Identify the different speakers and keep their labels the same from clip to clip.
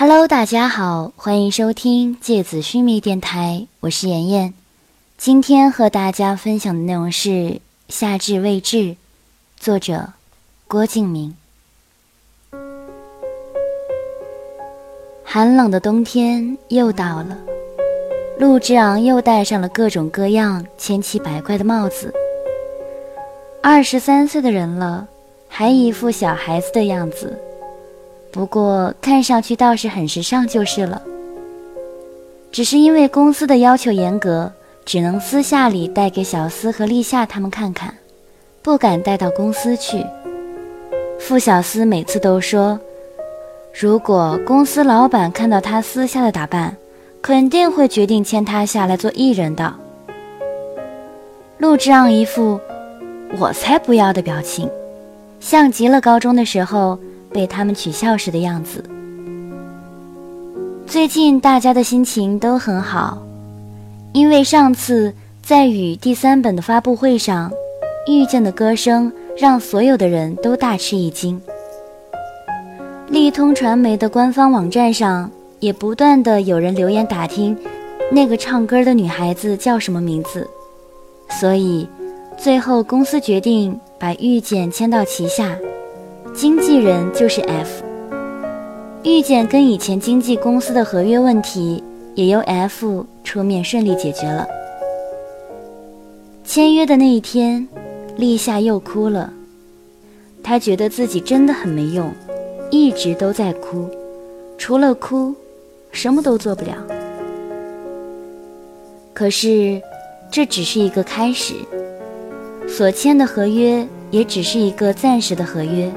Speaker 1: Hello，大家好，欢迎收听芥子须弥电台，我是妍妍。今天和大家分享的内容是《夏至未至》，作者郭敬明。寒冷的冬天又到了，陆之昂又戴上了各种各样、千奇百怪的帽子。二十三岁的人了，还一副小孩子的样子。不过看上去倒是很时尚就是了。只是因为公司的要求严格，只能私下里带给小司和立夏他们看看，不敢带到公司去。傅小司每次都说，如果公司老板看到他私下的打扮，肯定会决定签他下来做艺人的。陆之昂一副“我才不要”的表情，像极了高中的时候。被他们取笑时的样子。最近大家的心情都很好，因为上次在与第三本的发布会上，遇见的歌声让所有的人都大吃一惊。立通传媒的官方网站上也不断的有人留言打听，那个唱歌的女孩子叫什么名字，所以最后公司决定把遇见签到旗下。经纪人就是 F，遇见跟以前经纪公司的合约问题也由 F 出面顺利解决了。签约的那一天，立夏又哭了，他觉得自己真的很没用，一直都在哭，除了哭，什么都做不了。可是，这只是一个开始，所签的合约也只是一个暂时的合约。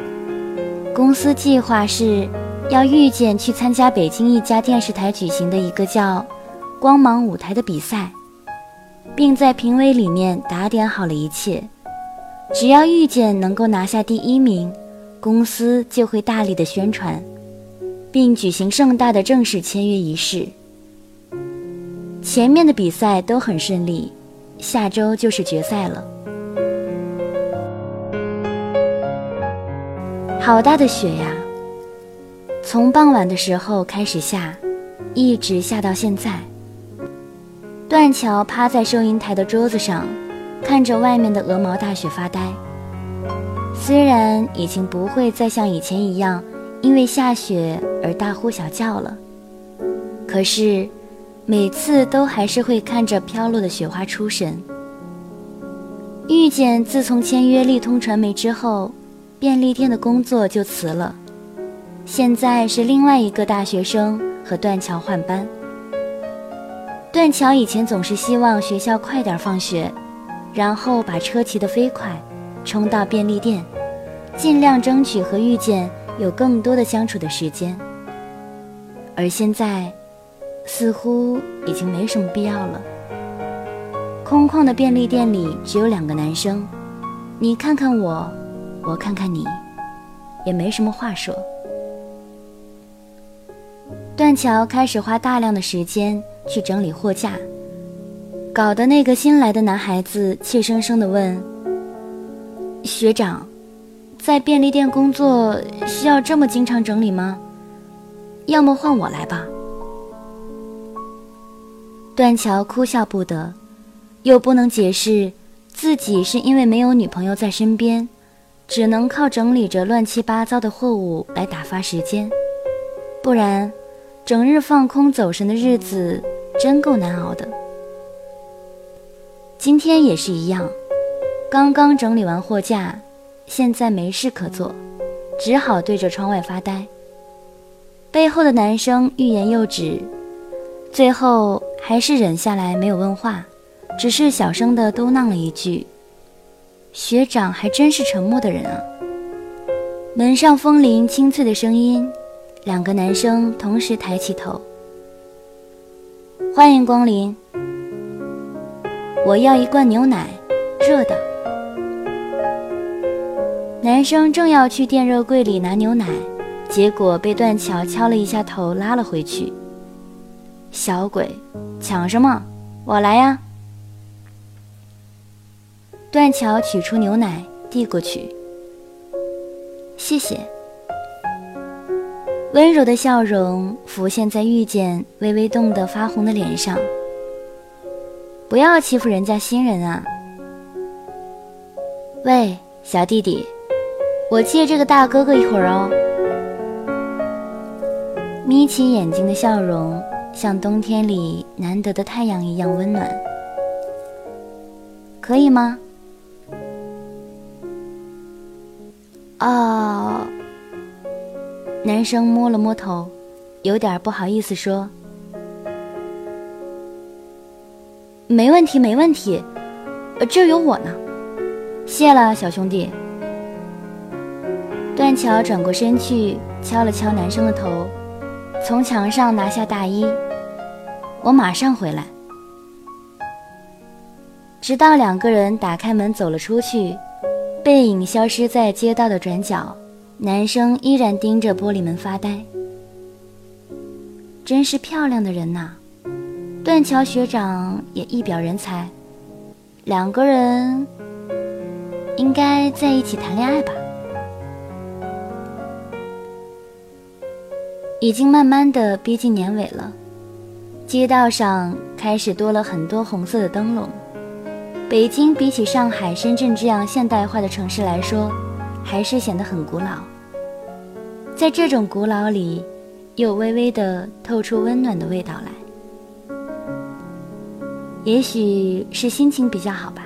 Speaker 1: 公司计划是要遇见去参加北京一家电视台举行的一个叫“光芒舞台”的比赛，并在评委里面打点好了一切。只要遇见能够拿下第一名，公司就会大力的宣传，并举行盛大的正式签约仪式。前面的比赛都很顺利，下周就是决赛了。好大的雪呀！从傍晚的时候开始下，一直下到现在。断桥趴在收银台的桌子上，看着外面的鹅毛大雪发呆。虽然已经不会再像以前一样因为下雪而大呼小叫了，可是每次都还是会看着飘落的雪花出神。遇见自从签约立通传媒之后。便利店的工作就辞了，现在是另外一个大学生和段桥换班。段桥以前总是希望学校快点放学，然后把车骑得飞快，冲到便利店，尽量争取和遇见有更多的相处的时间。而现在，似乎已经没什么必要了。空旷的便利店里只有两个男生，你看看我。我看看你，也没什么话说。段桥开始花大量的时间去整理货架，搞得那个新来的男孩子怯生生地问：“学长，在便利店工作需要这么经常整理吗？要么换我来吧。”段桥哭笑不得，又不能解释自己是因为没有女朋友在身边。只能靠整理着乱七八糟的货物来打发时间，不然，整日放空走神的日子真够难熬的。今天也是一样，刚刚整理完货架，现在没事可做，只好对着窗外发呆。背后的男生欲言又止，最后还是忍下来没有问话，只是小声的嘟囔了一句。学长还真是沉默的人啊。门上风铃清脆的声音，两个男生同时抬起头。欢迎光临。我要一罐牛奶，热的。男生正要去电热柜里拿牛奶，结果被段桥敲了一下头，拉了回去。小鬼，抢什么？我来呀。段桥取出牛奶，递过去。谢谢。温柔的笑容浮现在遇见微微冻得发红的脸上。不要欺负人家新人啊！喂，小弟弟，我借这个大哥哥一会儿哦。眯起眼睛的笑容，像冬天里难得的太阳一样温暖。可以吗？哦。男生摸了摸头，有点不好意思说：“没问题，没问题，这有我呢。谢了，小兄弟。”断桥转过身去，敲了敲男生的头，从墙上拿下大衣：“我马上回来。”直到两个人打开门走了出去，背影消失在街道的转角，男生依然盯着玻璃门发呆。真是漂亮的人呐，断桥学长也一表人才，两个人应该在一起谈恋爱吧？已经慢慢的逼近年尾了，街道上开始多了很多红色的灯笼。北京比起上海、深圳这样现代化的城市来说，还是显得很古老。在这种古老里，又微微的透出温暖的味道来。也许是心情比较好吧，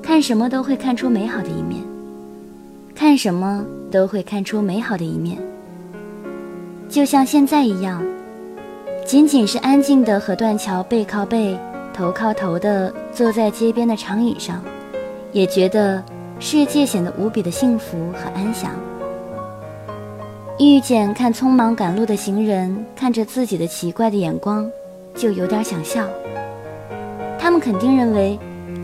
Speaker 1: 看什么都会看出美好的一面，看什么都会看出美好的一面。就像现在一样，仅仅是安静的和断桥背靠背。头靠头的坐在街边的长椅上，也觉得世界显得无比的幸福和安详。遇见看匆忙赶路的行人，看着自己的奇怪的眼光，就有点想笑。他们肯定认为，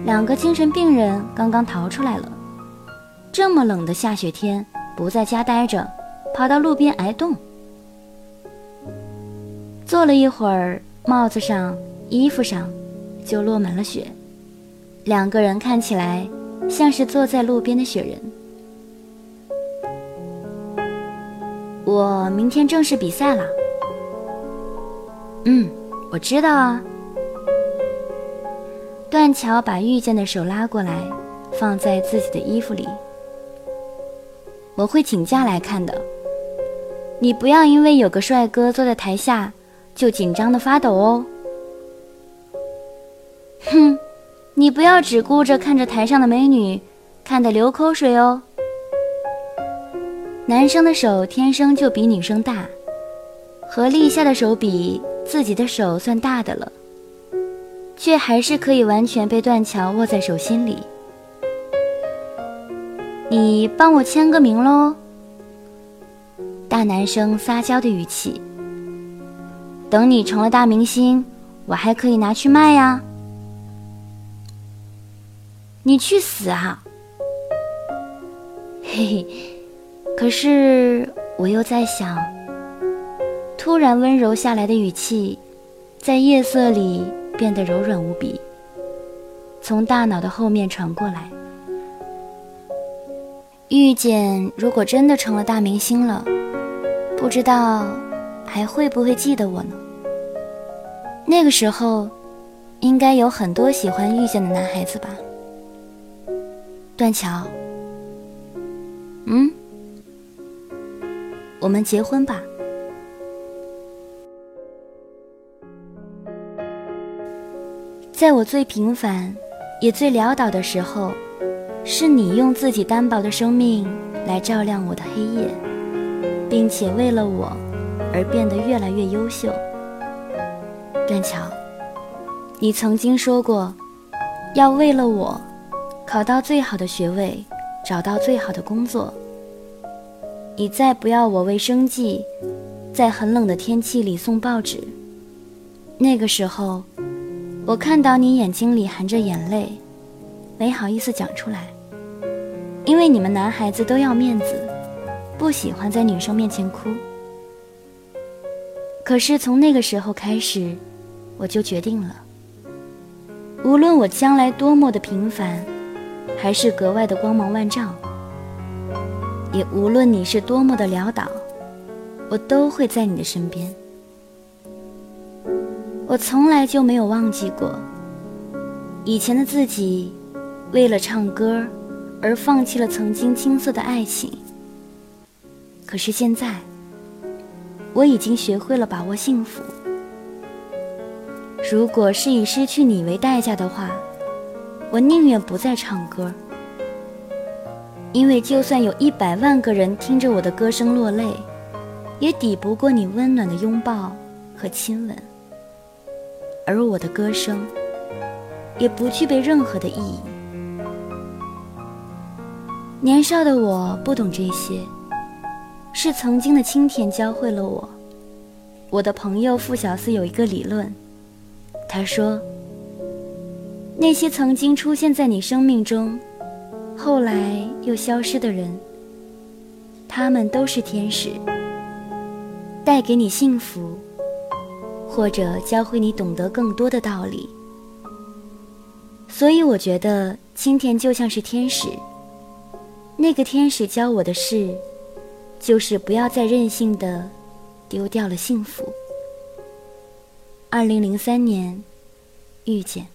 Speaker 1: 两个精神病人刚刚逃出来了。这么冷的下雪天，不在家待着，跑到路边挨冻。坐了一会儿，帽子上、衣服上。就落满了雪，两个人看起来像是坐在路边的雪人。我明天正式比赛了。嗯，我知道啊。断桥把遇见的手拉过来，放在自己的衣服里。我会请假来看的。你不要因为有个帅哥坐在台下，就紧张的发抖哦。哼，你不要只顾着看着台上的美女，看得流口水哦。男生的手天生就比女生大，和立夏的手比，自己的手算大的了，却还是可以完全被断桥握在手心里。你帮我签个名喽。大男生撒娇的语气。等你成了大明星，我还可以拿去卖呀。你去死啊！嘿嘿，可是我又在想，突然温柔下来的语气，在夜色里变得柔软无比，从大脑的后面传过来。遇见如果真的成了大明星了，不知道还会不会记得我呢？那个时候，应该有很多喜欢遇见的男孩子吧。断桥，嗯，我们结婚吧。在我最平凡也最潦倒的时候，是你用自己单薄的生命来照亮我的黑夜，并且为了我而变得越来越优秀。断桥，你曾经说过，要为了我。考到最好的学位，找到最好的工作。你再不要我为生计，在很冷的天气里送报纸。那个时候，我看到你眼睛里含着眼泪，没好意思讲出来，因为你们男孩子都要面子，不喜欢在女生面前哭。可是从那个时候开始，我就决定了，无论我将来多么的平凡。还是格外的光芒万丈。也无论你是多么的潦倒，我都会在你的身边。我从来就没有忘记过，以前的自己，为了唱歌而放弃了曾经青涩的爱情。可是现在，我已经学会了把握幸福。如果是以失去你为代价的话，我宁愿不再唱歌。因为就算有一百万个人听着我的歌声落泪，也抵不过你温暖的拥抱和亲吻。而我的歌声，也不具备任何的意义。年少的我不懂这些，是曾经的青田教会了我。我的朋友傅小司有一个理论，他说：那些曾经出现在你生命中。后来又消失的人，他们都是天使，带给你幸福，或者教会你懂得更多的道理。所以我觉得青田就像是天使。那个天使教我的事，就是不要再任性的丢掉了幸福。二零零三年，遇见。